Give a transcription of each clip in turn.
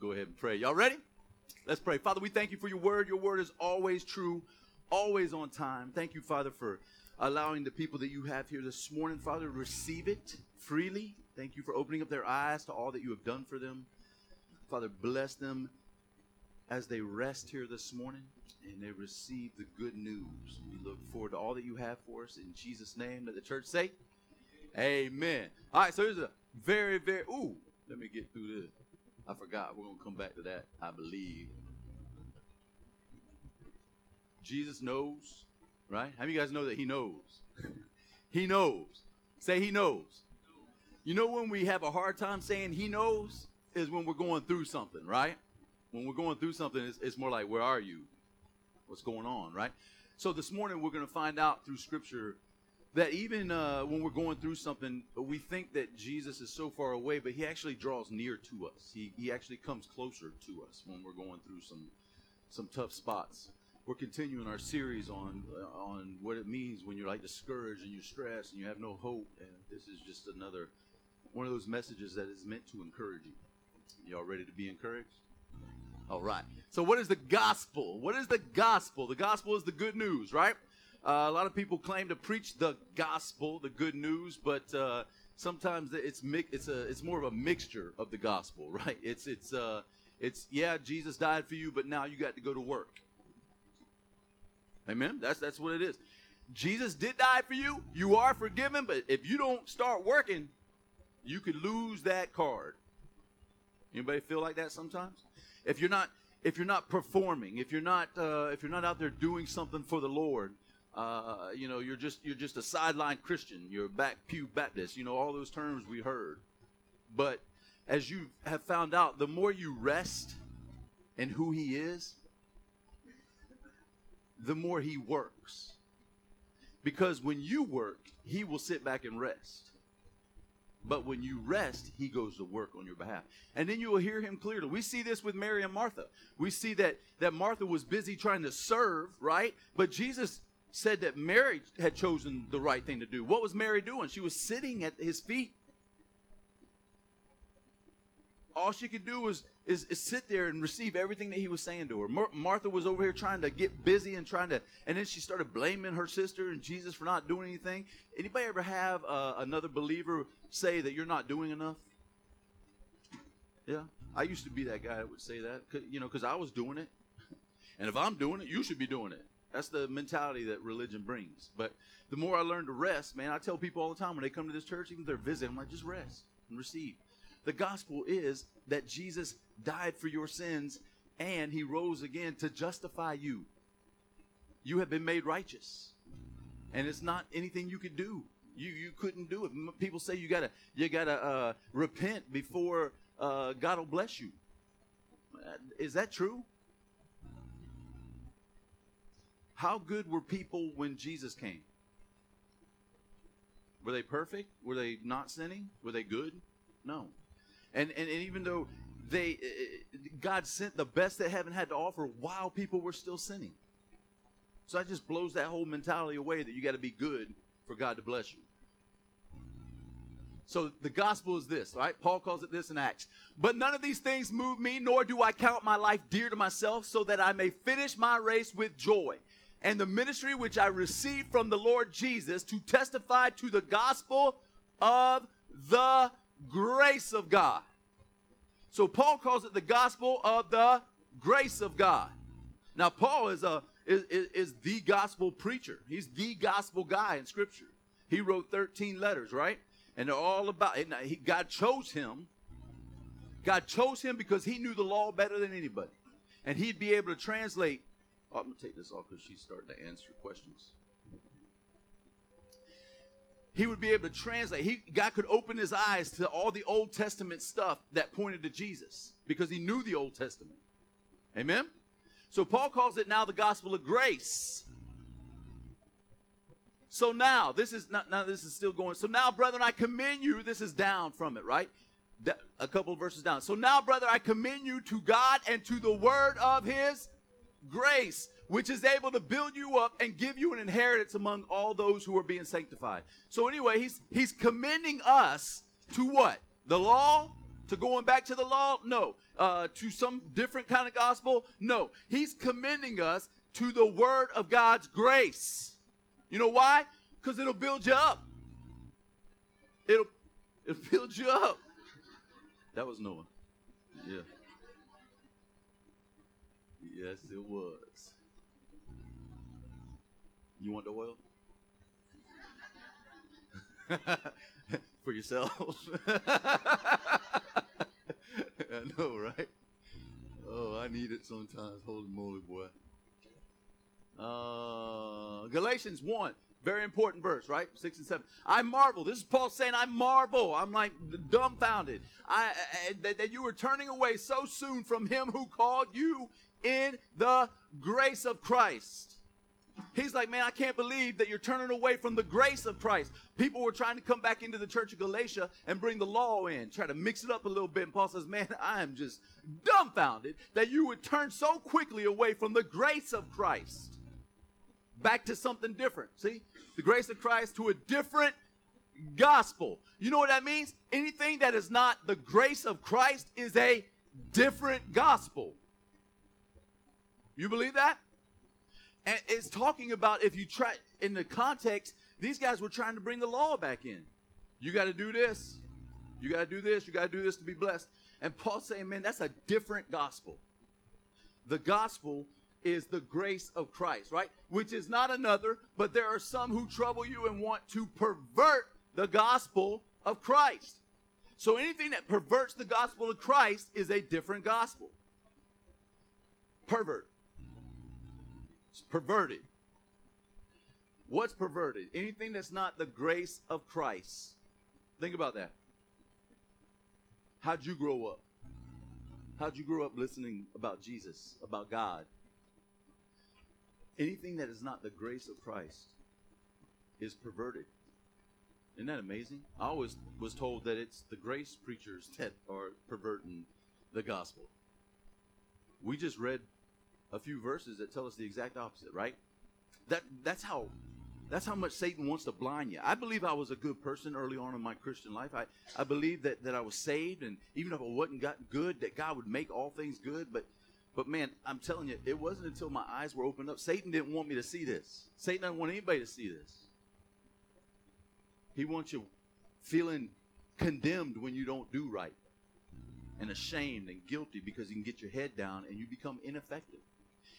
go ahead and pray. Y'all ready? Let's pray. Father, we thank you for your word. Your word is always true, always on time. Thank you, Father, for allowing the people that you have here this morning, Father, receive it freely. Thank you for opening up their eyes to all that you have done for them. Father, bless them as they rest here this morning and they receive the good news. We look forward to all that you have for us in Jesus' name. Let the church say, Amen. All right, so here's a very, very, ooh, let me get through this. I forgot. We're going to come back to that, I believe. Jesus knows, right? How many you guys know that He knows? he knows. Say He knows. You know when we have a hard time saying He knows is when we're going through something, right? When we're going through something, it's, it's more like, where are you? What's going on, right? So this morning we're going to find out through Scripture that even uh, when we're going through something, we think that Jesus is so far away, but he actually draws near to us. He, he actually comes closer to us when we're going through some some tough spots. We're continuing our series on uh, on what it means when you're like discouraged and you're stressed and you have no hope. And this is just another one of those messages that is meant to encourage you. Y'all ready to be encouraged? All right. So, what is the gospel? What is the gospel? The gospel is the good news, right? Uh, a lot of people claim to preach the gospel, the good news, but uh, sometimes it's mi- it's a it's more of a mixture of the gospel, right? It's it's uh, it's yeah, Jesus died for you, but now you got to go to work. Amen. That's that's what it is. Jesus did die for you. You are forgiven, but if you don't start working, you could lose that card. Anybody feel like that sometimes? If you're not if you're not performing, if you're not uh, if you're not out there doing something for the Lord, uh, you know, you're just you're just a sideline Christian. You're a back pew Baptist. You know all those terms we heard. But as you have found out, the more you rest in who He is, the more He works. Because when you work, He will sit back and rest. But when you rest, he goes to work on your behalf. And then you will hear him clearly. We see this with Mary and Martha. We see that, that Martha was busy trying to serve, right? But Jesus said that Mary had chosen the right thing to do. What was Mary doing? She was sitting at his feet. All she could do was is, is sit there and receive everything that he was saying to her. Mar- Martha was over here trying to get busy and trying to, and then she started blaming her sister and Jesus for not doing anything. Anybody ever have uh, another believer say that you're not doing enough? Yeah, I used to be that guy that would say that, you know, because I was doing it, and if I'm doing it, you should be doing it. That's the mentality that religion brings. But the more I learn to rest, man, I tell people all the time when they come to this church, even if they're visiting, I'm like, just rest and receive. The gospel is that Jesus died for your sins and he rose again to justify you. You have been made righteous. And it's not anything you could do. You you couldn't do it. People say you gotta you gotta uh, repent before uh, God will bless you. Is that true? How good were people when Jesus came? Were they perfect? Were they not sinning? Were they good? No. And, and, and even though they eh, eh, God sent the best that heaven had to offer while people were still sinning. So that just blows that whole mentality away that you got to be good for God to bless you. So the gospel is this, right? Paul calls it this in Acts. But none of these things move me, nor do I count my life dear to myself, so that I may finish my race with joy. And the ministry which I received from the Lord Jesus to testify to the gospel of the grace of God. So Paul calls it the gospel of the grace of God. Now Paul is a is, is, is the gospel preacher. He's the gospel guy in Scripture. He wrote 13 letters, right? And they're all about. He, God chose him. God chose him because he knew the law better than anybody. And he'd be able to translate. I'm going to take this off because she's starting to answer questions he would be able to translate. He, God could open his eyes to all the Old Testament stuff that pointed to Jesus because he knew the Old Testament. Amen? So Paul calls it now the gospel of grace. So now, this is not now this is still going. So now, brethren, I commend you. This is down from it, right? A couple verses down. So now, brother, I commend you to God and to the word of his grace which is able to build you up and give you an inheritance among all those who are being sanctified. So anyway, he's he's commending us to what? The law, To going back to the law? No. Uh, to some different kind of gospel? No. He's commending us to the word of God's grace. You know why? Because it'll build you up. It'll, it'll build you up. That was Noah. Yeah. Yes, it was. You want the oil? For yourself. I know, right? Oh, I need it sometimes. Holy moly, boy. Uh, Galatians 1, very important verse, right? 6 and 7. I marvel. This is Paul saying, I marvel. I'm like dumbfounded. I, I that, that you were turning away so soon from him who called you in the grace of Christ. He's like, man, I can't believe that you're turning away from the grace of Christ. People were trying to come back into the church of Galatia and bring the law in, try to mix it up a little bit. And Paul says, man, I am just dumbfounded that you would turn so quickly away from the grace of Christ back to something different. See, the grace of Christ to a different gospel. You know what that means? Anything that is not the grace of Christ is a different gospel. You believe that? And it's talking about if you try in the context, these guys were trying to bring the law back in. You got to do this. You got to do this. You got to do this to be blessed. And Paul's saying, man, that's a different gospel. The gospel is the grace of Christ, right? Which is not another, but there are some who trouble you and want to pervert the gospel of Christ. So anything that perverts the gospel of Christ is a different gospel. Pervert. It's perverted. What's perverted? Anything that's not the grace of Christ. Think about that. How'd you grow up? How'd you grow up listening about Jesus, about God? Anything that is not the grace of Christ is perverted. Isn't that amazing? I always was told that it's the grace preachers that are perverting the gospel. We just read a few verses that tell us the exact opposite, right? That that's how that's how much Satan wants to blind you. I believe I was a good person early on in my Christian life. I, I believe that, that I was saved and even if I wasn't got good, that God would make all things good. But but man, I'm telling you, it wasn't until my eyes were opened up. Satan didn't want me to see this. Satan doesn't want anybody to see this. He wants you feeling condemned when you don't do right and ashamed and guilty because you can get your head down and you become ineffective.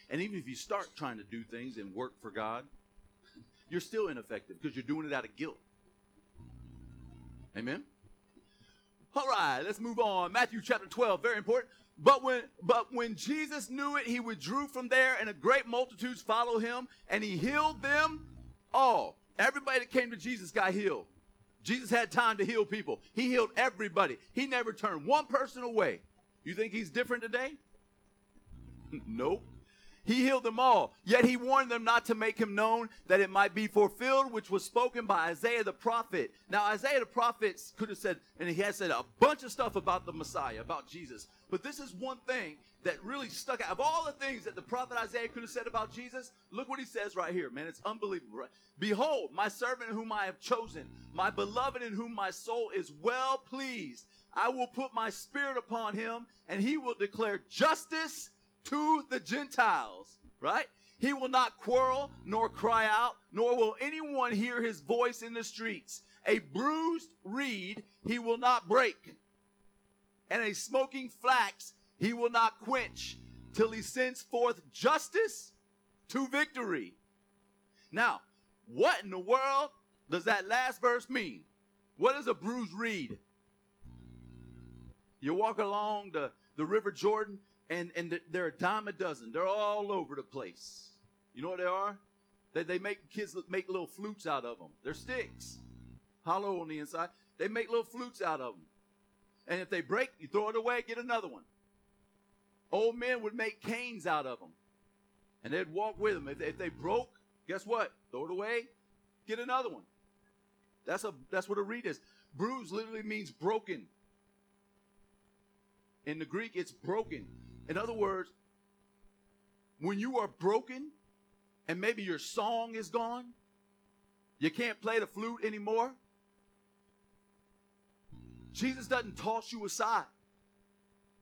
And even if you start trying to do things and work for God, you're still ineffective because you're doing it out of guilt. Amen? All right, let's move on. Matthew chapter 12, very important. But when but when Jesus knew it, he withdrew from there, and a great multitudes followed him, and he healed them all. Everybody that came to Jesus got healed. Jesus had time to heal people. He healed everybody. He never turned one person away. You think he's different today? nope. He healed them all. Yet he warned them not to make him known that it might be fulfilled, which was spoken by Isaiah the prophet. Now, Isaiah the prophet could have said, and he has said a bunch of stuff about the Messiah, about Jesus. But this is one thing that really stuck out. Of all the things that the prophet Isaiah could have said about Jesus, look what he says right here, man. It's unbelievable. Right? Behold, my servant whom I have chosen, my beloved in whom my soul is well pleased. I will put my spirit upon him, and he will declare justice to the Gentiles, right? He will not quarrel nor cry out, nor will anyone hear his voice in the streets. A bruised reed he will not break, and a smoking flax he will not quench till he sends forth justice to victory. Now, what in the world does that last verse mean? What is a bruised reed? You walk along the, the River Jordan and and they're a dime a dozen. They're all over the place. You know what they are? They they make kids make little flutes out of them. They're sticks, hollow on the inside. They make little flutes out of them. And if they break, you throw it away, get another one. Old men would make canes out of them, and they'd walk with them. If, if they broke, guess what? Throw it away, get another one. That's a that's what a reed is. Bruise literally means broken. In the Greek, it's broken. In other words, when you are broken and maybe your song is gone, you can't play the flute anymore. Jesus doesn't toss you aside.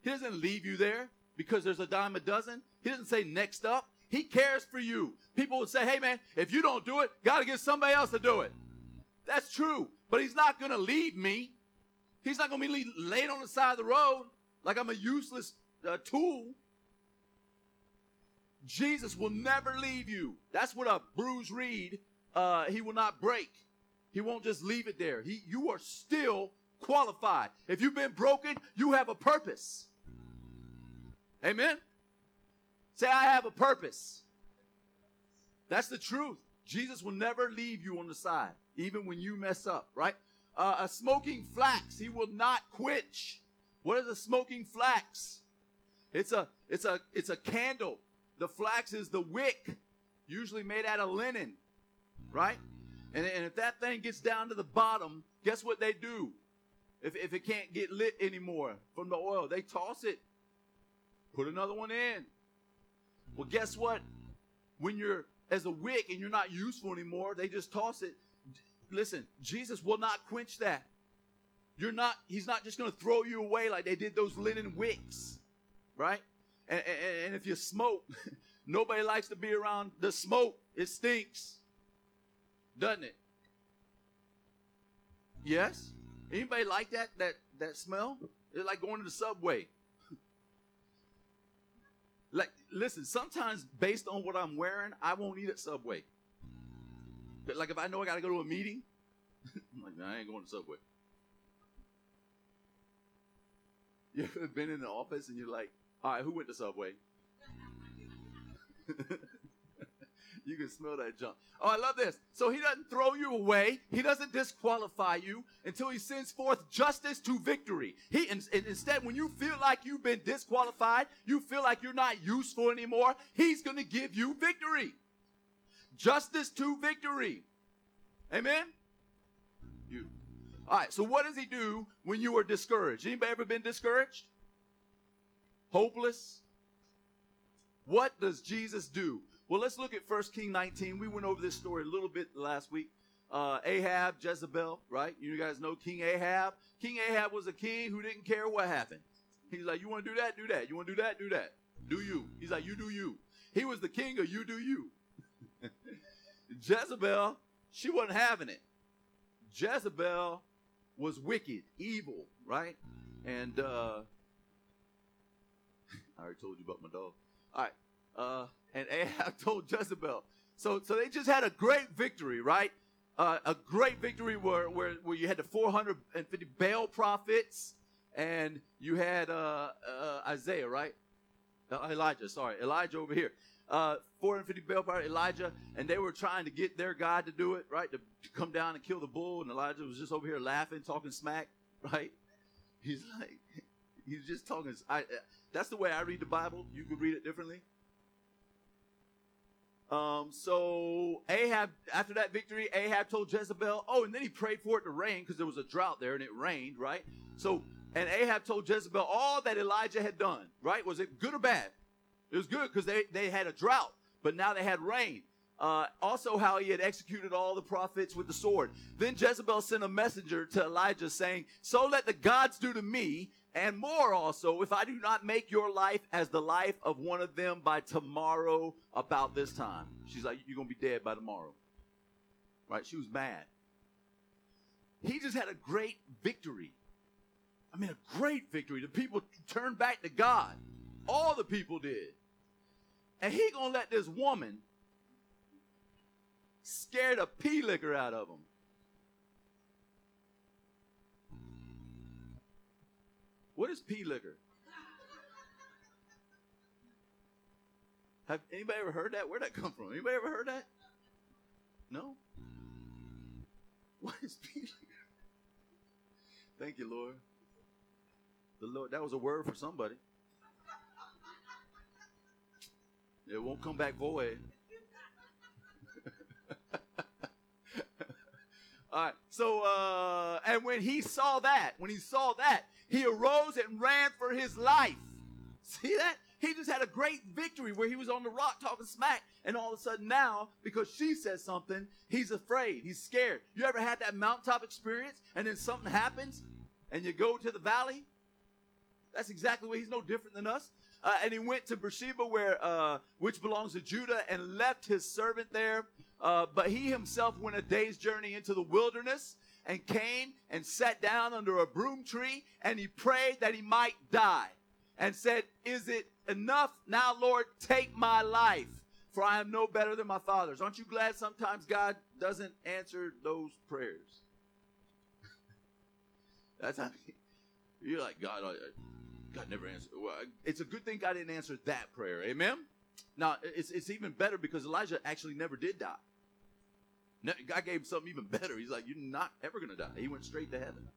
He doesn't leave you there because there's a dime a dozen. He doesn't say next up. He cares for you. People would say, hey man, if you don't do it, got to get somebody else to do it. That's true. But he's not going to leave me. He's not going to be laid on the side of the road like I'm a useless uh, tool. Jesus will never leave you. That's what a bruised reed, uh, he will not break. He won't just leave it there. He, you are still qualified. If you've been broken, you have a purpose. Amen? Say, I have a purpose. That's the truth. Jesus will never leave you on the side, even when you mess up, right? Uh, a smoking flax, he will not quench. What is a smoking flax? It's a it's a it's a candle. The flax is the wick, usually made out of linen, right? And, and if that thing gets down to the bottom, guess what they do? If, if it can't get lit anymore from the oil, they toss it, put another one in. Well, guess what? When you're as a wick and you're not useful anymore, they just toss it. Listen, Jesus will not quench that. You're not, he's not just going to throw you away like they did those linen wicks, right? And, and, and if you smoke, nobody likes to be around the smoke. It stinks, doesn't it? Yes? Anybody like that, that, that smell? It's like going to the subway. like, listen, sometimes based on what I'm wearing, I won't eat at Subway. But like if I know I got to go to a meeting, I'm like, I ain't going to Subway. You ever been in the office and you're like, all right, who went to Subway? you can smell that junk. Oh, I love this. So he doesn't throw you away. He doesn't disqualify you until he sends forth justice to victory. He instead, when you feel like you've been disqualified, you feel like you're not useful anymore. He's going to give you victory. Justice to victory. Amen. You all right, so what does he do when you are discouraged? Anybody ever been discouraged? Hopeless? What does Jesus do? Well, let's look at 1 King 19. We went over this story a little bit last week. Uh, Ahab, Jezebel, right? You guys know King Ahab. King Ahab was a king who didn't care what happened. He's like, you want to do that? Do that. You want to do that? Do that. Do you. He's like, you do you. He was the king of you do you. Jezebel, she wasn't having it. Jezebel was wicked, evil, right? And uh, I already told you about my dog. All right. Uh, and Ahab told Jezebel. So, so they just had a great victory, right? Uh, a great victory where, where, where you had the 450 Baal prophets and you had uh, uh, Isaiah, right? Uh, Elijah, sorry, Elijah over here uh, 450 Baal power, Elijah, and they were trying to get their God to do it, right? To, to, come down and kill the bull, and Elijah was just over here laughing, talking smack, right? He's like, he's just talking. I, that's the way I read the Bible. You could read it differently. Um, so Ahab, after that victory, Ahab told Jezebel, oh, and then he prayed for it to rain because there was a drought there and it rained, right? So, and Ahab told Jezebel all that Elijah had done, right? Was it good or bad? It was good because they, they had a drought, but now they had rain. Uh, also, how he had executed all the prophets with the sword. Then Jezebel sent a messenger to Elijah saying, So let the gods do to me, and more also, if I do not make your life as the life of one of them by tomorrow about this time. She's like, You're going to be dead by tomorrow. Right? She was mad. He just had a great victory. I mean, a great victory. The people turned back to God. All the people did. And he gonna let this woman scare a pee liquor out of him. What is pee liquor? Have anybody ever heard that? Where'd that come from? Anybody ever heard that? No? What is pee liquor? Thank you, Lord. The Lord, that was a word for somebody. It won't come back void. All right. So, uh, and when he saw that, when he saw that, he arose and ran for his life. See that? He just had a great victory where he was on the rock talking smack, and all of a sudden now, because she says something, he's afraid. He's scared. You ever had that mountaintop experience, and then something happens, and you go to the valley? That's exactly what he's no different than us. Uh, and he went to Beersheba, where uh, which belongs to Judah, and left his servant there. Uh, but he himself went a day's journey into the wilderness and came and sat down under a broom tree, and he prayed that he might die, and said, "Is it enough now, Lord? Take my life, for I am no better than my fathers." Aren't you glad sometimes God doesn't answer those prayers? That's how you're like God. God never answered. Well, it's a good thing God didn't answer that prayer. Amen. Now it's it's even better because Elijah actually never did die. God gave him something even better. He's like, "You're not ever going to die." He went straight to heaven.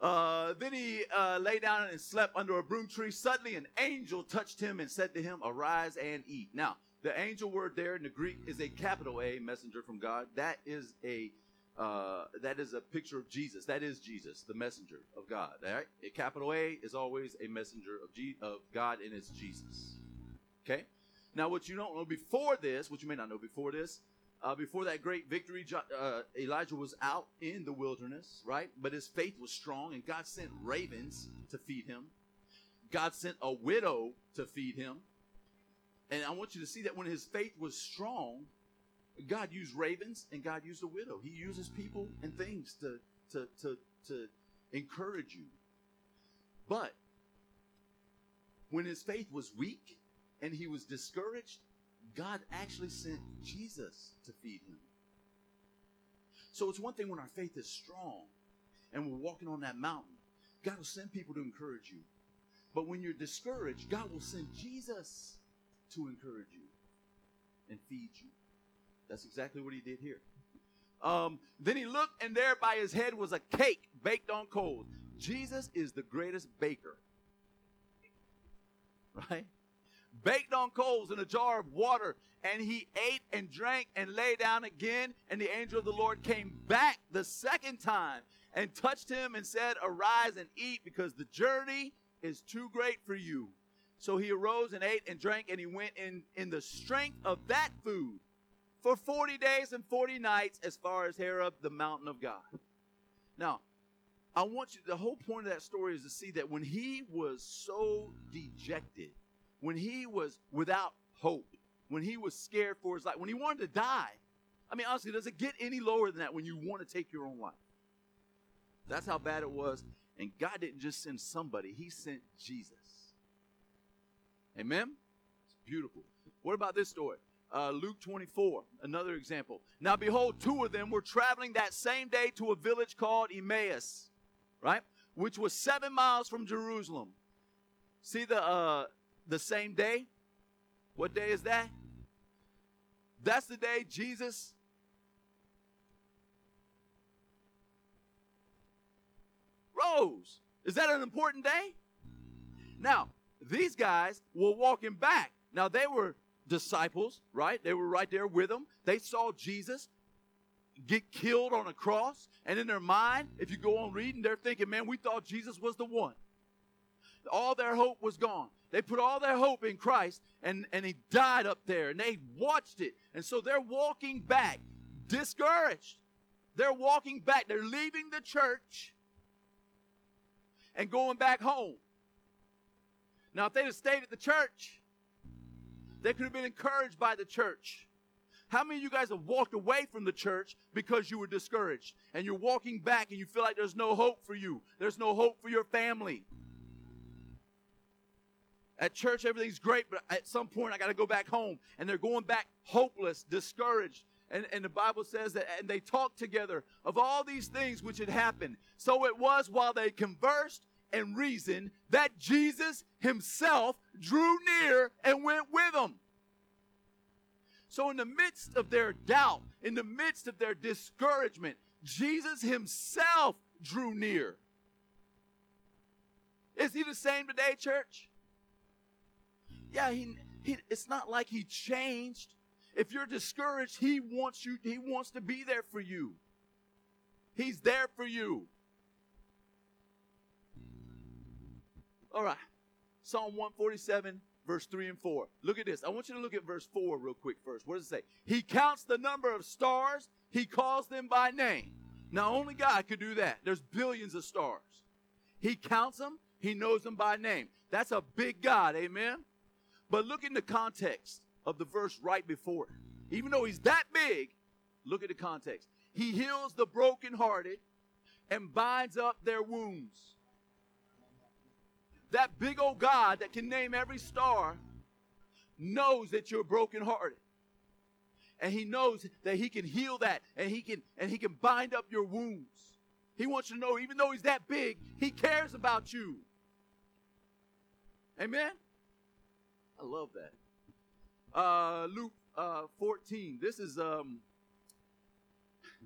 Uh, then he uh, lay down and slept under a broom tree. Suddenly, an angel touched him and said to him, "Arise and eat." Now, the angel word there in the Greek is a capital A, messenger from God. That is a uh, that is a picture of Jesus. That is Jesus, the messenger of God. All right? A capital A is always a messenger of, of God, and it's Jesus. Okay? Now, what you don't know before this, what you may not know before this, uh, before that great victory, uh, Elijah was out in the wilderness, right? But his faith was strong, and God sent ravens to feed him. God sent a widow to feed him. And I want you to see that when his faith was strong, God used ravens and God used a widow. He uses people and things to, to, to, to encourage you. But when his faith was weak and he was discouraged, God actually sent Jesus to feed him. So it's one thing when our faith is strong and we're walking on that mountain, God will send people to encourage you. But when you're discouraged, God will send Jesus to encourage you and feed you. That's exactly what he did here. Um, then he looked, and there by his head was a cake baked on coals. Jesus is the greatest baker. Right? Baked on coals in a jar of water. And he ate and drank and lay down again. And the angel of the Lord came back the second time and touched him and said, Arise and eat, because the journey is too great for you. So he arose and ate and drank, and he went in, in the strength of that food for 40 days and 40 nights as far as Horeb, the mountain of God. Now, I want you, the whole point of that story is to see that when he was so dejected, when he was without hope, when he was scared for his life, when he wanted to die, I mean, honestly, does it get any lower than that when you want to take your own life? That's how bad it was. And God didn't just send somebody, He sent Jesus. Amen? It's beautiful. What about this story? Uh, Luke 24, another example. Now, behold, two of them were traveling that same day to a village called Emmaus, right? Which was seven miles from Jerusalem. See the uh, the same day? What day is that? That's the day Jesus rose. Is that an important day? Now, these guys were walking back. Now, they were disciples, right? They were right there with him. They saw Jesus get killed on a cross. And in their mind, if you go on reading, they're thinking, man, we thought Jesus was the one. All their hope was gone. They put all their hope in Christ, and, and he died up there, and they watched it. And so they're walking back, discouraged. They're walking back. They're leaving the church and going back home. Now, if they'd have stayed at the church, they could have been encouraged by the church. How many of you guys have walked away from the church because you were discouraged and you're walking back and you feel like there's no hope for you? There's no hope for your family. At church, everything's great, but at some point, I got to go back home. And they're going back hopeless, discouraged. And, and the Bible says that, and they talked together of all these things which had happened. So it was while they conversed and reasoned that Jesus himself drew near and went with them. So, in the midst of their doubt, in the midst of their discouragement, Jesus himself drew near. Is he the same today, church? Yeah, he, he, it's not like he changed. If you're discouraged, he wants you, he wants to be there for you. He's there for you. All right. Psalm 147, verse 3 and 4. Look at this. I want you to look at verse 4 real quick first. What does it say? He counts the number of stars, he calls them by name. Now, only God could do that. There's billions of stars. He counts them, He knows them by name. That's a big God, amen? But look in the context of the verse right before it. Even though he's that big, look at the context. He heals the brokenhearted and binds up their wounds. That big old God that can name every star knows that you're brokenhearted. And he knows that he can heal that and he can and he can bind up your wounds. He wants you to know even though he's that big, he cares about you. Amen. I love that. Uh, Luke uh, 14. This is um,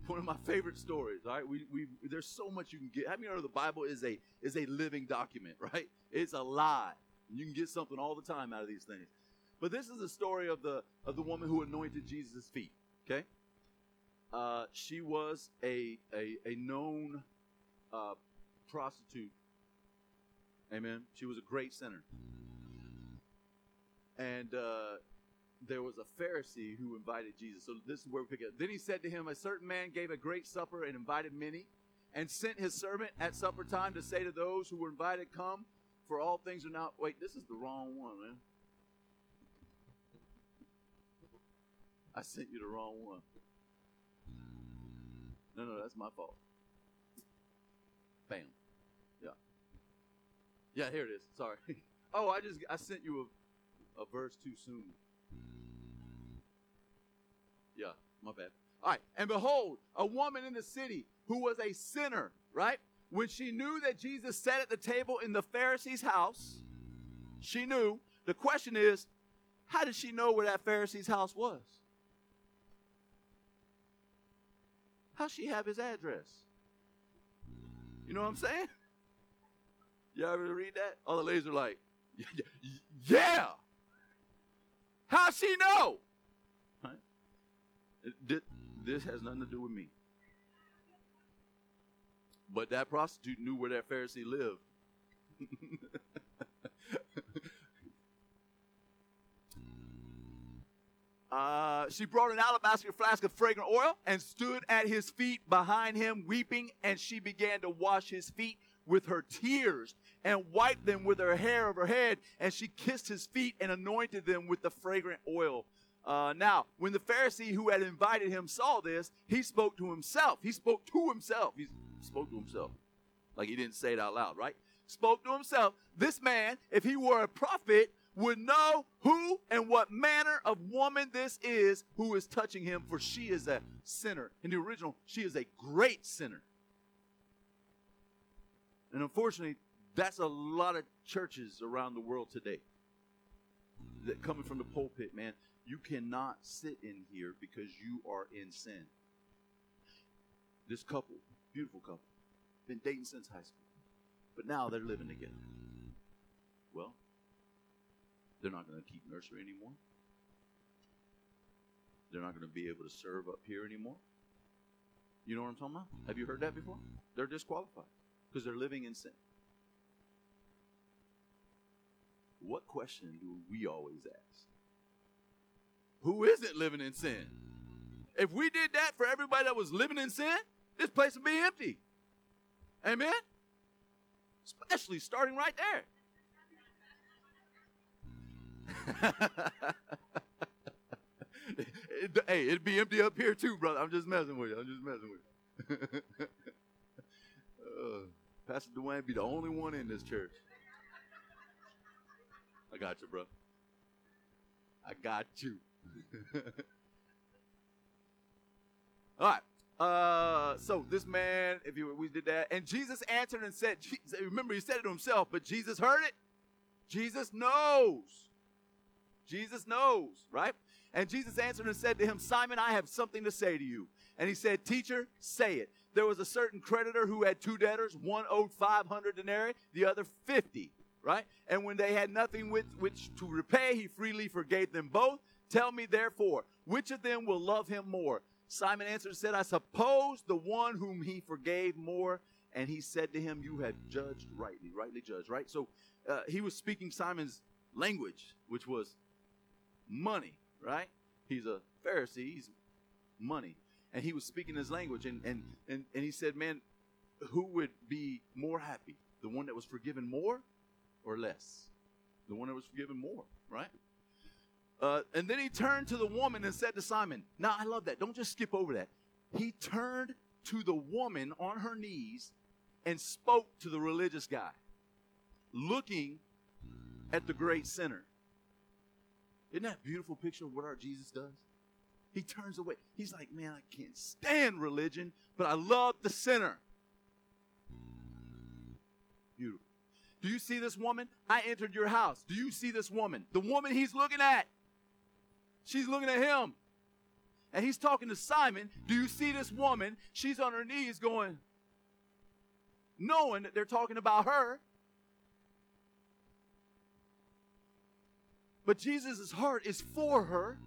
one of my favorite stories. All right, we, we there's so much you can get. How many know the Bible is a is a living document, right? It's alive. You can get something all the time out of these things. But this is the story of the of the woman who anointed Jesus' feet. Okay, uh, she was a a, a known uh, prostitute. Amen. She was a great sinner, and uh, there was a Pharisee who invited Jesus. So this is where we pick it up. Then he said to him, A certain man gave a great supper and invited many, and sent his servant at supper time to say to those who were invited, Come, for all things are now. Wait, this is the wrong one, man. I sent you the wrong one. No, no, that's my fault. Bam. Yeah. Yeah, here it is. Sorry. oh, I just I sent you a, a verse too soon. Mm-hmm. Yeah, my bad. All right. And behold, a woman in the city who was a sinner, right? When she knew that Jesus sat at the table in the Pharisee's house, mm-hmm. she knew. The question is, how did she know where that Pharisee's house was? How she have his address? You know what I'm saying? Y'all ever read that? All the ladies are like, yeah. How she know? This has nothing to do with me. But that prostitute knew where that Pharisee lived. Uh, she brought an alabaster flask of fragrant oil and stood at his feet behind him, weeping, and she began to wash his feet with her tears and wiped them with her hair of her head, and she kissed his feet and anointed them with the fragrant oil. Uh, now, when the Pharisee who had invited him saw this, he spoke to himself. He spoke to himself. He spoke to himself. Like he didn't say it out loud, right? Spoke to himself. This man, if he were a prophet, would know who and what manner of woman this is who is touching him, for she is a sinner. In the original, she is a great sinner. And unfortunately, that's a lot of churches around the world today that coming from the pulpit, man. You cannot sit in here because you are in sin. This couple, beautiful couple, been dating since high school, but now they're living together. Well, they're not going to keep nursery anymore. They're not going to be able to serve up here anymore. You know what I'm talking about? Have you heard that before? They're disqualified because they're living in sin. What question do we always ask? Who isn't living in sin? If we did that for everybody that was living in sin, this place would be empty. Amen? Especially starting right there. it, hey, it'd be empty up here too, brother. I'm just messing with you. I'm just messing with you. uh, Pastor Dwayne be the only one in this church. I got you, bro. I got you. All right. Uh, so this man, if you we did that, and Jesus answered and said, remember he said it to himself, but Jesus heard it. Jesus knows. Jesus knows, right? And Jesus answered and said to him, Simon, I have something to say to you. And he said, Teacher, say it. There was a certain creditor who had two debtors. One owed 500 denarii, the other 50, right? And when they had nothing with which to repay, he freely forgave them both. Tell me, therefore, which of them will love him more? Simon answered and said, I suppose the one whom he forgave more. And he said to him, You have judged rightly, rightly judged, right? So uh, he was speaking Simon's language, which was money, right? He's a Pharisee, he's money. And he was speaking his language, and, and, and, and he said, Man, who would be more happy? The one that was forgiven more or less? The one that was forgiven more, right? Uh, and then he turned to the woman and said to Simon, Now I love that. Don't just skip over that. He turned to the woman on her knees and spoke to the religious guy, looking at the great sinner. Isn't that beautiful picture of what our Jesus does? He turns away. He's like, Man, I can't stand religion, but I love the sinner. Do you see this woman? I entered your house. Do you see this woman? The woman he's looking at. She's looking at him. And he's talking to Simon. Do you see this woman? She's on her knees going, knowing that they're talking about her. But Jesus' heart is for her,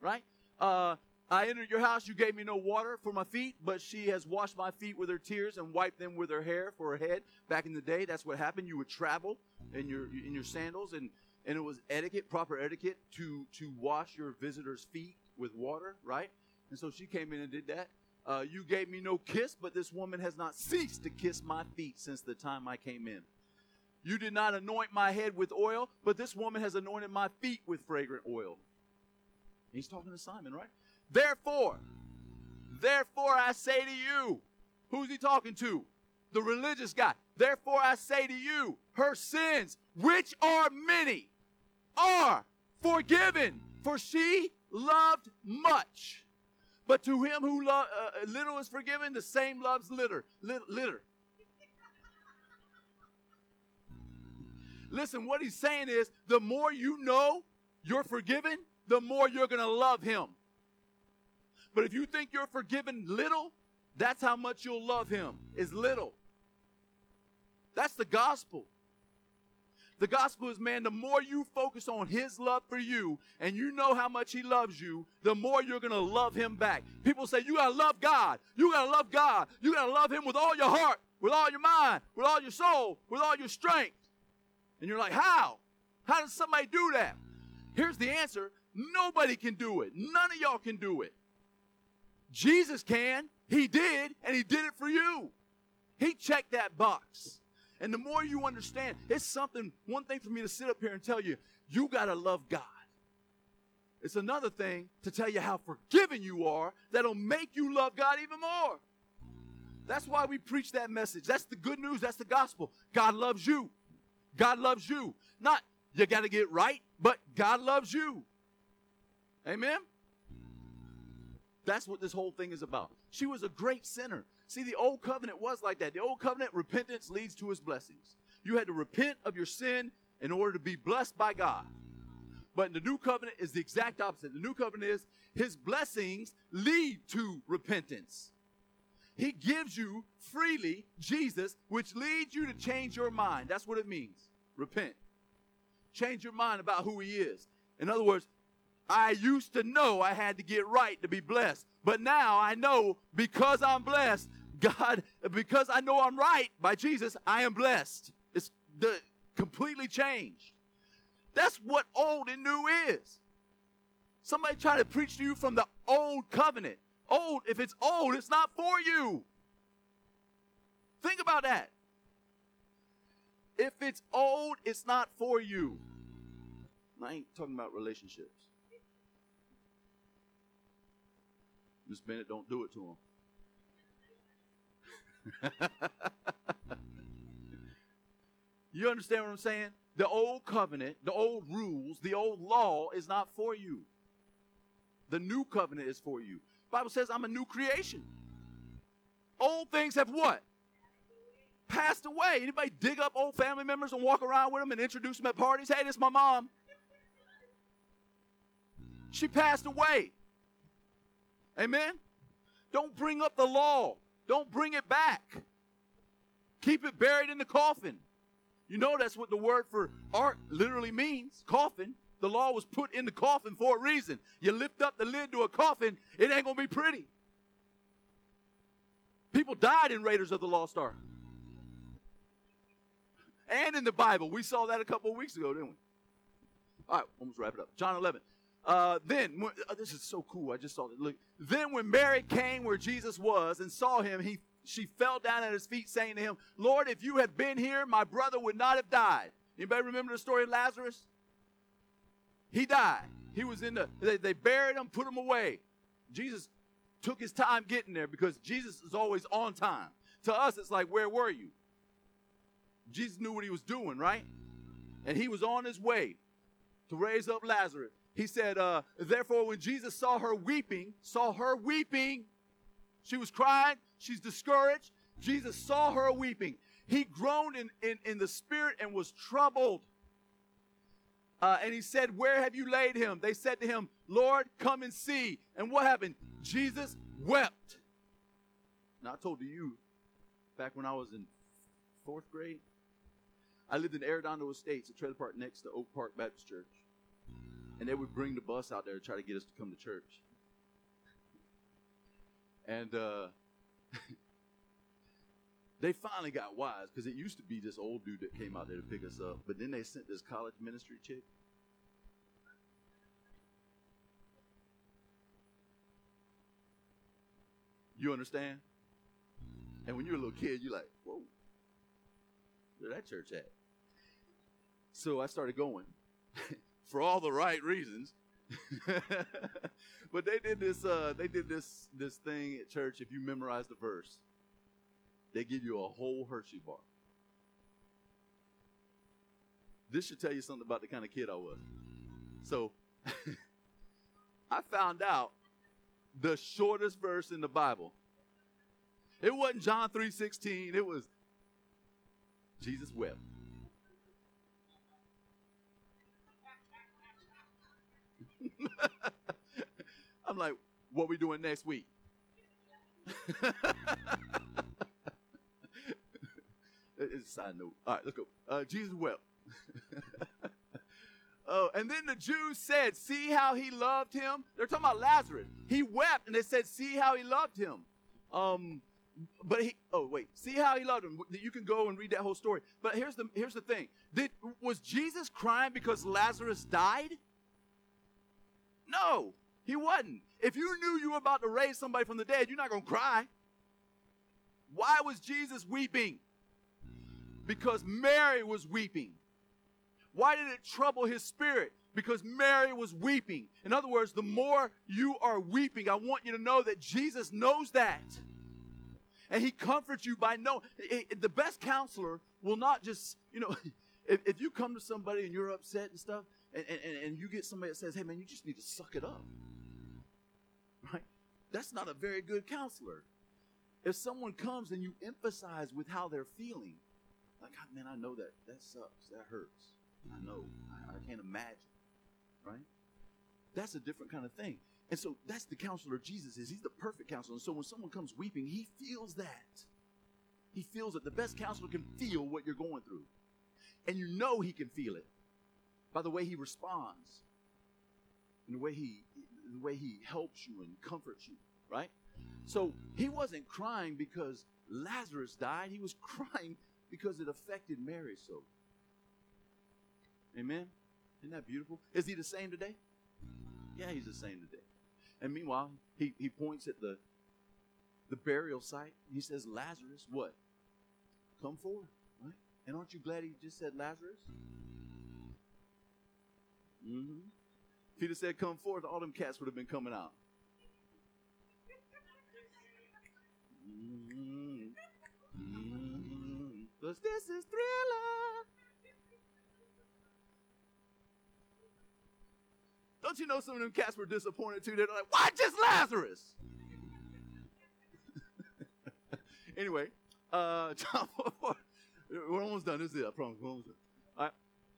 right? Uh, I entered your house, you gave me no water for my feet, but she has washed my feet with her tears and wiped them with her hair for her head. Back in the day, that's what happened. You would travel in your in your sandals, and and it was etiquette, proper etiquette, to to wash your visitor's feet with water, right? And so she came in and did that. Uh, you gave me no kiss, but this woman has not ceased to kiss my feet since the time I came in. You did not anoint my head with oil, but this woman has anointed my feet with fragrant oil. He's talking to Simon, right? Therefore, therefore I say to you, who's he talking to? The religious guy. Therefore I say to you, her sins, which are many, are forgiven, for she loved much. But to him who uh, little is forgiven, the same loves litter. litter. Listen, what he's saying is the more you know you're forgiven, the more you're going to love him. But if you think you're forgiven little, that's how much you'll love him, is little. That's the gospel. The gospel is, man, the more you focus on his love for you and you know how much he loves you, the more you're going to love him back. People say, you got to love God. You got to love God. You got to love him with all your heart, with all your mind, with all your soul, with all your strength. And you're like, how? How does somebody do that? Here's the answer nobody can do it. None of y'all can do it. Jesus can. He did, and He did it for you. He checked that box. And the more you understand, it's something, one thing for me to sit up here and tell you, you got to love God. It's another thing to tell you how forgiven you are that'll make you love God even more. That's why we preach that message. That's the good news. That's the gospel. God loves you. God loves you. Not you got to get right, but God loves you. Amen? That's what this whole thing is about. She was a great sinner. See, the old covenant was like that. The old covenant, repentance leads to his blessings. You had to repent of your sin in order to be blessed by God. But the new covenant is the exact opposite. The new covenant is his blessings lead to repentance. He gives you freely Jesus, which leads you to change your mind. That's what it means. Repent. Change your mind about who he is. In other words, I used to know I had to get right to be blessed. But now I know because I'm blessed, God, because I know I'm right by Jesus, I am blessed. It's the completely changed. That's what old and new is. Somebody try to preach to you from the old covenant. Old, if it's old, it's not for you. Think about that. If it's old, it's not for you. I ain't talking about relationships. Miss Bennett, don't do it to him. you understand what I'm saying? The old covenant, the old rules, the old law is not for you. The new covenant is for you. Bible says I'm a new creation. Old things have what? Passed away. Anybody dig up old family members and walk around with them and introduce them at parties? Hey, this is my mom. She passed away. Amen? Don't bring up the law. Don't bring it back. Keep it buried in the coffin. You know that's what the word for ark literally means coffin. The law was put in the coffin for a reason. You lift up the lid to a coffin, it ain't going to be pretty. People died in Raiders of the Lost Ark. And in the Bible. We saw that a couple of weeks ago, didn't we? All right, almost wrap it up. John 11. Uh, then, oh, this is so cool. I just saw it. Look. Then when Mary came where Jesus was and saw him, he she fell down at his feet, saying to him, Lord, if you had been here, my brother would not have died. Anybody remember the story of Lazarus? He died. He was in the, they, they buried him, put him away. Jesus took his time getting there because Jesus is always on time. To us, it's like, where were you? Jesus knew what he was doing, right? And he was on his way to raise up Lazarus. He said, uh, therefore, when Jesus saw her weeping, saw her weeping, she was crying, she's discouraged. Jesus saw her weeping. He groaned in, in, in the spirit and was troubled. Uh, and he said, Where have you laid him? They said to him, Lord, come and see. And what happened? Jesus wept. Now, I told you back when I was in fourth grade, I lived in Arredondo Estates, a trailer park next to Oak Park Baptist Church. And they would bring the bus out there to try to get us to come to church. And uh, they finally got wise because it used to be this old dude that came out there to pick us up. But then they sent this college ministry chick. You understand? And when you're a little kid, you're like, whoa, where that church at? So I started going for all the right reasons. but they did this uh, they did this this thing at church if you memorize the verse they give you a whole hershey bar. This should tell you something about the kind of kid i was. So i found out the shortest verse in the bible. It wasn't john 3.16 it was jesus wept I'm like, what we doing next week? it's a side note. All right, let's go. Uh, Jesus wept. oh, and then the Jews said, See how he loved him? They're talking about Lazarus. He wept, and they said, See how he loved him. Um, but he oh wait see how he loved him you can go and read that whole story but here's the here's the thing Did, was jesus crying because lazarus died no, he wasn't. If you knew you were about to raise somebody from the dead, you're not going to cry. Why was Jesus weeping? Because Mary was weeping. Why did it trouble his spirit? Because Mary was weeping. In other words, the more you are weeping, I want you to know that Jesus knows that. And he comforts you by knowing. The best counselor will not just, you know, if, if you come to somebody and you're upset and stuff, and, and, and you get somebody that says, hey, man, you just need to suck it up. Right? That's not a very good counselor. If someone comes and you emphasize with how they're feeling, like, oh, man, I know that that sucks, that hurts. I know, I, I can't imagine, right? That's a different kind of thing. And so that's the counselor Jesus is. He's the perfect counselor. And so when someone comes weeping, he feels that. He feels that The best counselor can feel what you're going through. And you know he can feel it by the way he responds, and the way he the way he helps you and comforts you, right? So he wasn't crying because Lazarus died. He was crying because it affected Mary so. Amen. Isn't that beautiful? Is he the same today? Yeah, he's the same today. And meanwhile, he, he points at the the burial site. He says, Lazarus, what? Come forward, right? And aren't you glad he just said Lazarus? Mm-hmm. If he'd have said, come forth, all them cats would have been coming out. Mm-hmm. Mm-hmm. Cause this is thriller. Don't you know some of them cats were disappointed too? They're like, why just Lazarus? anyway, uh, John 4, we're almost done. This is it, I promise. We're almost done.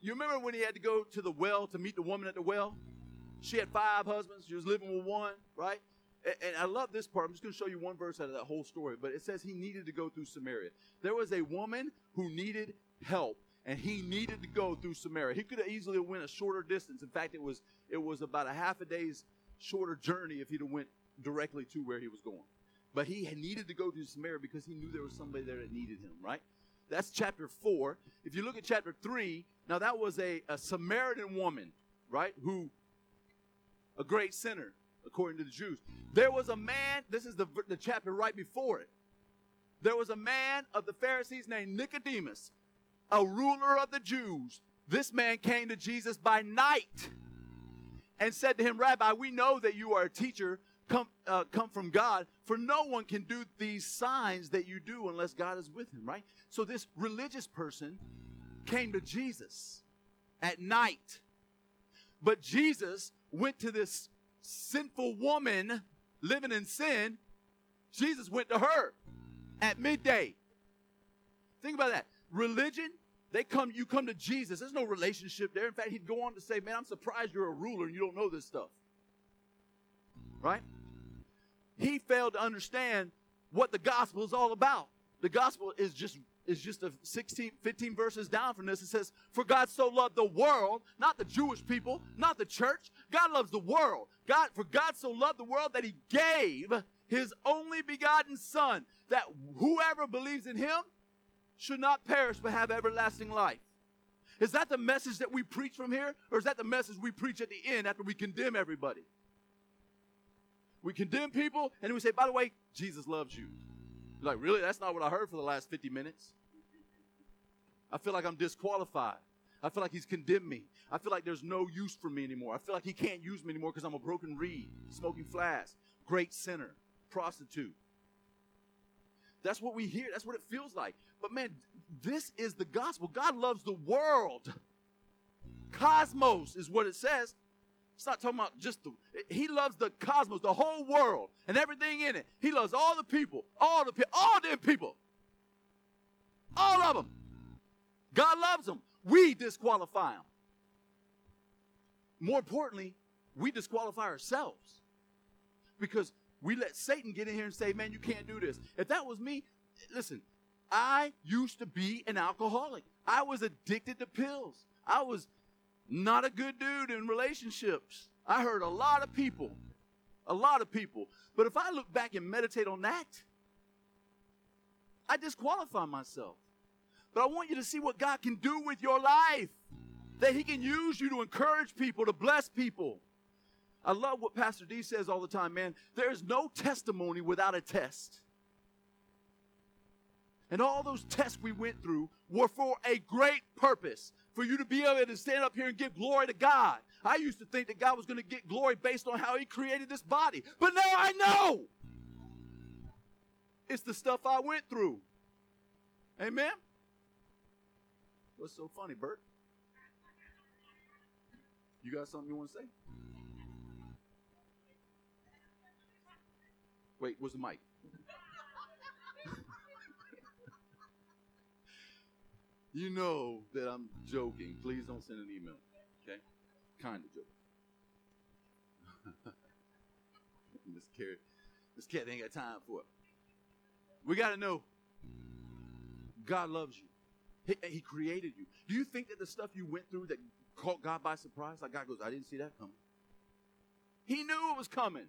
You remember when he had to go to the well to meet the woman at the well? She had five husbands. She was living with one, right? And, and I love this part. I'm just going to show you one verse out of that whole story. But it says he needed to go through Samaria. There was a woman who needed help, and he needed to go through Samaria. He could have easily went a shorter distance. In fact, it was it was about a half a day's shorter journey if he'd have went directly to where he was going. But he needed to go through Samaria because he knew there was somebody there that needed him, right? That's chapter 4. If you look at chapter 3, now that was a, a Samaritan woman, right? Who, a great sinner, according to the Jews. There was a man, this is the, the chapter right before it. there was a man of the Pharisees named Nicodemus, a ruler of the Jews. This man came to Jesus by night and said to him, Rabbi, we know that you are a teacher come, uh, come from God, for no one can do these signs that you do unless God is with him, right? So this religious person came to Jesus at night. But Jesus went to this sinful woman living in sin. Jesus went to her at midday. Think about that. Religion, they come, you come to Jesus. There's no relationship there. In fact, he'd go on to say, Man, I'm surprised you're a ruler and you don't know this stuff. Right? He failed to understand what the gospel is all about. The gospel is just is just a 16, 15 verses down from this. It says, For God so loved the world, not the Jewish people, not the church. God loves the world. God, for God so loved the world that he gave his only begotten son, that whoever believes in him should not perish but have everlasting life. Is that the message that we preach from here? Or is that the message we preach at the end after we condemn everybody? We condemn people and we say, by the way, Jesus loves you. You're like, really? That's not what I heard for the last 50 minutes. I feel like I'm disqualified. I feel like he's condemned me. I feel like there's no use for me anymore. I feel like he can't use me anymore because I'm a broken reed, smoking flax, great sinner, prostitute. That's what we hear. That's what it feels like. But man, this is the gospel. God loves the world. Cosmos is what it says. It's not talking about just the, he loves the cosmos, the whole world, and everything in it. He loves all the people, all the people, all them people. All of them. God loves them. We disqualify them. More importantly, we disqualify ourselves because we let Satan get in here and say, man, you can't do this. If that was me, listen, I used to be an alcoholic. I was addicted to pills. I was not a good dude in relationships. I hurt a lot of people. A lot of people. But if I look back and meditate on that, I disqualify myself. But I want you to see what God can do with your life. That He can use you to encourage people, to bless people. I love what Pastor D says all the time, man. There's no testimony without a test. And all those tests we went through were for a great purpose for you to be able to stand up here and give glory to God. I used to think that God was going to get glory based on how He created this body. But now I know it's the stuff I went through. Amen? What's so funny, Bert? You got something you want to say? Wait, where's the mic? You know that I'm joking. Please don't send an email. Okay? Kind of joking. Miss Carrie, Miss Cat ain't got time for it. We got to know God loves you. He, he, created you. Do you think that the stuff you went through that caught God by surprise, like God goes, I didn't see that coming? He knew it was coming.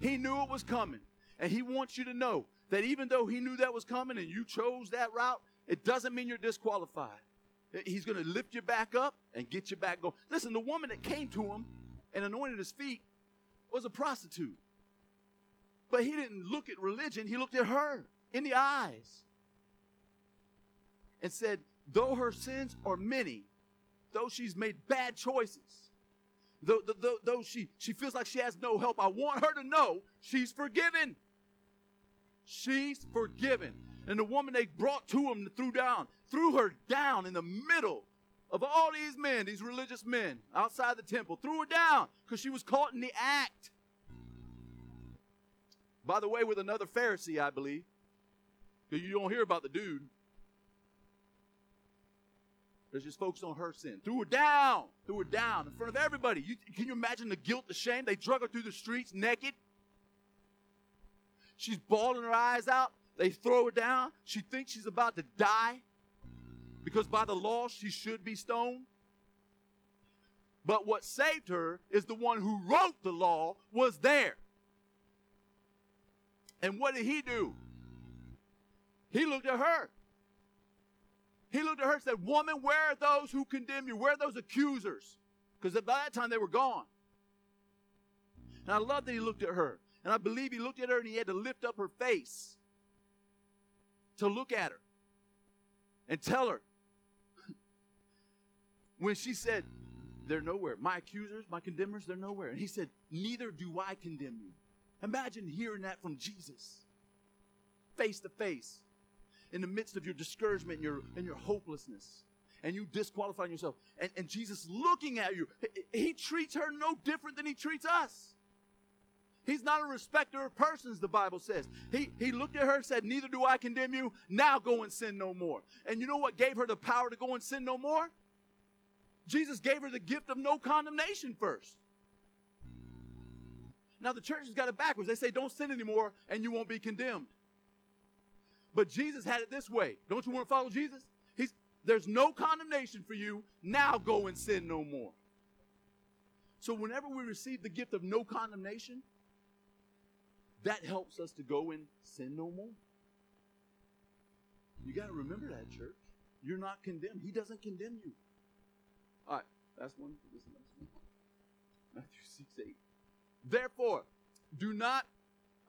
He knew it was coming. And he wants you to know that even though he knew that was coming and you chose that route, it doesn't mean you're disqualified. He's going to lift you back up and get you back going. Listen, the woman that came to him and anointed his feet was a prostitute. But he didn't look at religion, he looked at her in the eyes and said, Though her sins are many, though she's made bad choices, though, though, though she, she feels like she has no help, I want her to know she's forgiven. She's forgiven. And the woman they brought to him threw down, threw her down in the middle of all these men, these religious men outside the temple, threw her down because she was caught in the act. By the way, with another Pharisee, I believe. Because you don't hear about the dude. There's just focused on her sin. Threw her down. Threw her down in front of everybody. You, can you imagine the guilt, the shame? They drug her through the streets naked. She's bawling her eyes out. They throw her down. She thinks she's about to die because by the law she should be stoned. But what saved her is the one who wrote the law was there. And what did he do? He looked at her. He looked at her and said, Woman, where are those who condemn you? Where are those accusers? Because by that time they were gone. And I love that he looked at her. And I believe he looked at her and he had to lift up her face to look at her and tell her when she said, They're nowhere. My accusers, my condemners, they're nowhere. And he said, Neither do I condemn you. Imagine hearing that from Jesus, face to face, in the midst of your discouragement and your, and your hopelessness, and you disqualifying yourself. And, and Jesus looking at you, he, he treats her no different than he treats us. He's not a respecter of persons, the Bible says. He, he looked at her and said, Neither do I condemn you. Now go and sin no more. And you know what gave her the power to go and sin no more? Jesus gave her the gift of no condemnation first. Now, the church has got it backwards. They say, Don't sin anymore and you won't be condemned. But Jesus had it this way. Don't you want to follow Jesus? He's, There's no condemnation for you. Now go and sin no more. So, whenever we receive the gift of no condemnation, that helps us to go and sin no more. You got to remember that, church. You're not condemned. He doesn't condemn you. All right, that's one. This is one. Matthew 6 8. Therefore, do not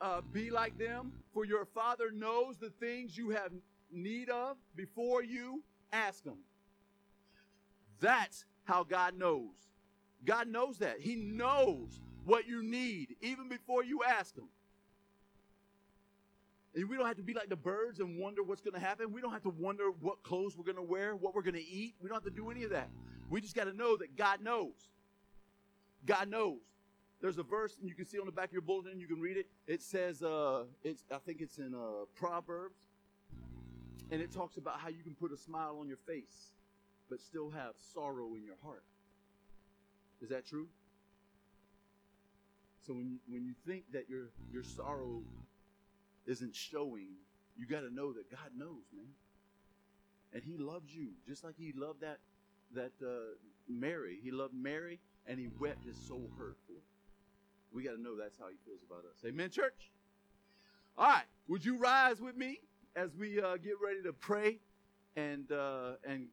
uh, be like them, for your Father knows the things you have need of before you ask Him. That's how God knows. God knows that. He knows what you need even before you ask Him. And we don't have to be like the birds and wonder what's going to happen. We don't have to wonder what clothes we're going to wear, what we're going to eat. We don't have to do any of that. We just got to know that God knows. God knows. There's a verse, and you can see on the back of your bulletin, you can read it. It says, uh, it's, I think it's in uh, Proverbs, and it talks about how you can put a smile on your face, but still have sorrow in your heart. Is that true? So when when you think that your your sorrow isn't showing, you got to know that God knows, man. And He loves you just like He loved that that uh, Mary. He loved Mary, and He wept His soul hurt for. Her. We got to know that's how He feels about us. Amen, church. All right, would you rise with me as we uh, get ready to pray and uh, and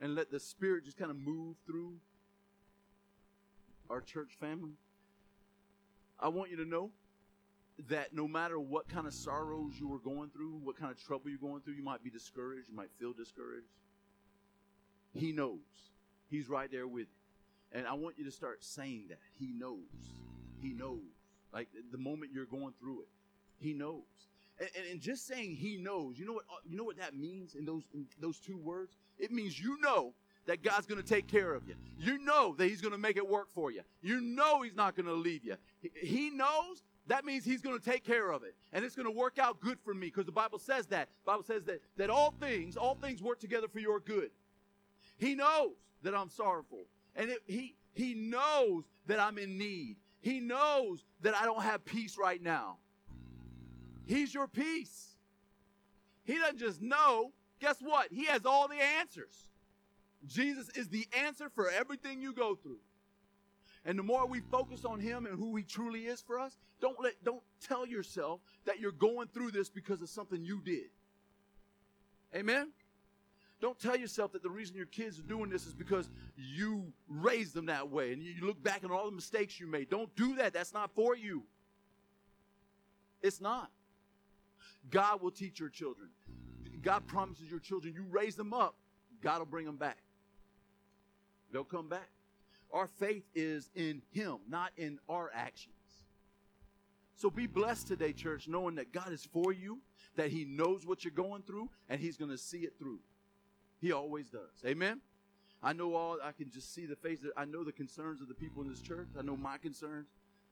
and let the Spirit just kind of move through our church family? I want you to know that no matter what kind of sorrows you are going through, what kind of trouble you're going through, you might be discouraged, you might feel discouraged. He knows. He's right there with you. And I want you to start saying that. He knows. He knows. Like the moment you're going through it, he knows. And, and, and just saying he knows, you know what uh, you know what that means in those in those two words? It means you know that God's going to take care of you. You know that he's going to make it work for you. You know he's not going to leave you. He knows that means he's going to take care of it and it's going to work out good for me because the bible says that. The bible says that that all things all things work together for your good. He knows that i'm sorrowful and it, he he knows that i'm in need. He knows that i don't have peace right now. He's your peace. He doesn't just know. Guess what? He has all the answers. Jesus is the answer for everything you go through and the more we focus on him and who he truly is for us, don't let don't tell yourself that you're going through this because of something you did. Amen. Don't tell yourself that the reason your kids are doing this is because you raised them that way and you look back on all the mistakes you made. Don't do that. That's not for you. It's not. God will teach your children. God promises your children, you raise them up, God will bring them back. They'll come back. Our faith is in Him, not in our actions. So be blessed today, church, knowing that God is for you, that He knows what you're going through, and He's going to see it through. He always does. Amen. I know all. I can just see the faces. I know the concerns of the people in this church. I know my concerns.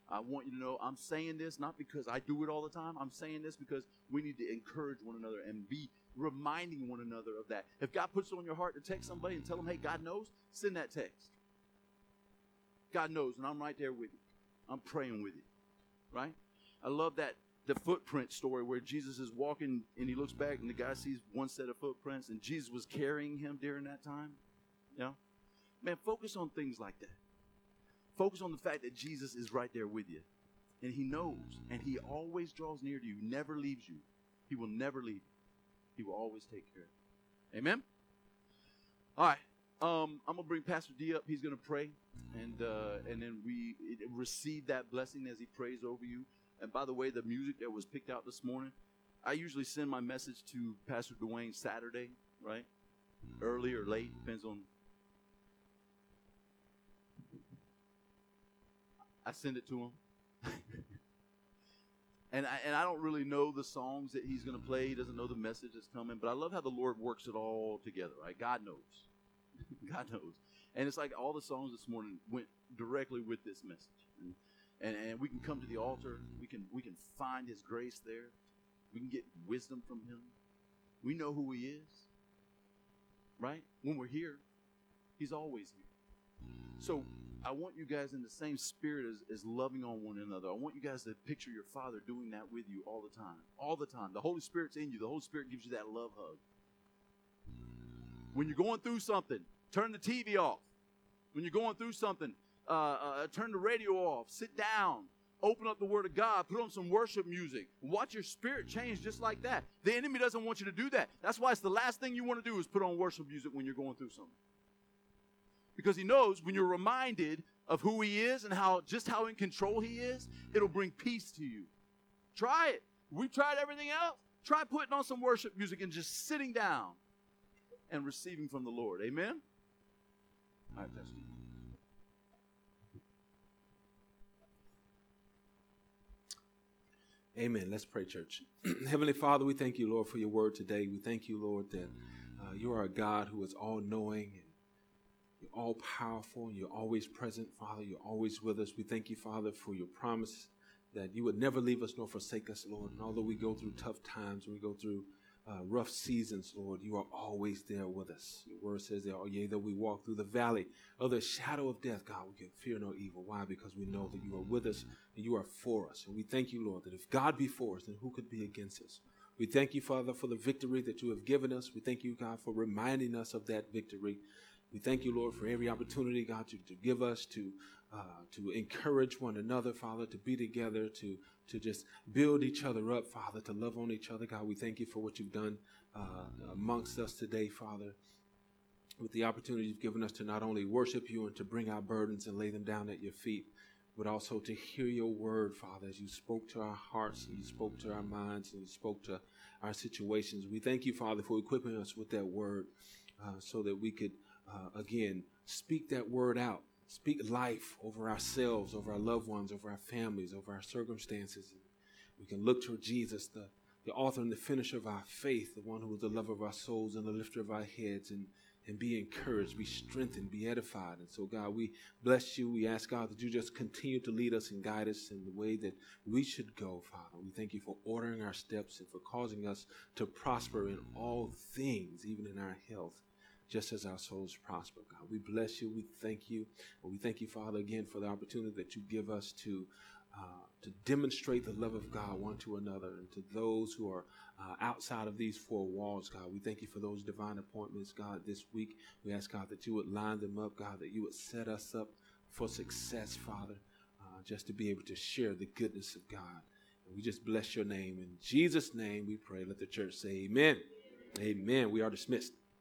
I want you to know I'm saying this not because I do it all the time. I'm saying this because we need to encourage one another and be reminding one another of that. If God puts it on your heart to text somebody and tell them, hey, God knows, send that text. God knows, and I'm right there with you. I'm praying with you. Right? I love that the footprint story where Jesus is walking and he looks back and the guy sees one set of footprints and Jesus was carrying him during that time. Know? Man, focus on things like that. Focus on the fact that Jesus is right there with you. And he knows. And he always draws near to you, never leaves you. He will never leave you. He will always take care of you. Amen? All right. Um, I'm gonna bring Pastor D up. He's gonna pray, and uh, and then we receive that blessing as he prays over you. And by the way, the music that was picked out this morning, I usually send my message to Pastor Dwayne Saturday, right? Early or late, depends on. I send it to him. and I, and I don't really know the songs that he's going to play. He doesn't know the message that's coming. But I love how the Lord works it all together, right? God knows. God knows. And it's like all the songs this morning went directly with this message. And, and, and we can come to the altar. We can, we can find his grace there. We can get wisdom from him. We know who he is, right? When we're here, he's always here. So I want you guys in the same spirit as, as loving on one another. I want you guys to picture your Father doing that with you all the time. All the time. The Holy Spirit's in you. The Holy Spirit gives you that love hug. When you're going through something, turn the TV off. When you're going through something, uh, uh, turn the radio off. Sit down open up the Word of God, put on some worship music, watch your spirit change just like that. The enemy doesn't want you to do that. That's why it's the last thing you want to do is put on worship music when you're going through something. Because he knows when you're reminded of who he is and how just how in control he is, it'll bring peace to you. Try it. We tried everything else. Try putting on some worship music and just sitting down and receiving from the Lord. Amen. Amen. Let's pray, church. Heavenly Father, we thank you, Lord, for your word today. We thank you, Lord, that uh, you are a God who is all knowing and you're all powerful and you're always present, Father. You're always with us. We thank you, Father, for your promise that you would never leave us nor forsake us, Lord. And although we go through tough times, we go through uh, rough seasons, Lord, you are always there with us. Your word says that, oh, yea, though we walk through the valley of the shadow of death, God, we can fear no evil. Why? Because we know that you are with us and you are for us. And we thank you, Lord, that if God be for us, then who could be against us? We thank you, Father, for the victory that you have given us. We thank you, God, for reminding us of that victory. We thank you, Lord, for every opportunity, God, to, to give us to uh, to encourage one another, Father, to be together, to to just build each other up, Father, to love on each other. God, we thank you for what you've done uh, amongst us today, Father, with the opportunity you've given us to not only worship you and to bring our burdens and lay them down at your feet, but also to hear your word, Father, as you spoke to our hearts and you spoke to our minds and you spoke to our situations. We thank you, Father, for equipping us with that word uh, so that we could, uh, again, speak that word out speak life over ourselves, over our loved ones, over our families, over our circumstances. We can look to Jesus, the, the author and the finisher of our faith, the one who is the lover of our souls and the lifter of our heads, and, and be encouraged, be strengthened, be edified. And so, God, we bless you. We ask, God, that you just continue to lead us and guide us in the way that we should go, Father. We thank you for ordering our steps and for causing us to prosper in all things, even in our health just as our souls prosper, God. We bless you. We thank you. And we thank you, Father, again for the opportunity that you give us to. Uh, to demonstrate the love of God one to another and to those who are uh, outside of these four walls, God. We thank you for those divine appointments, God, this week. We ask, God, that you would line them up, God, that you would set us up for success, Father, uh, just to be able to share the goodness of God. And we just bless your name. In Jesus' name we pray. Let the church say amen. Amen. amen. We are dismissed.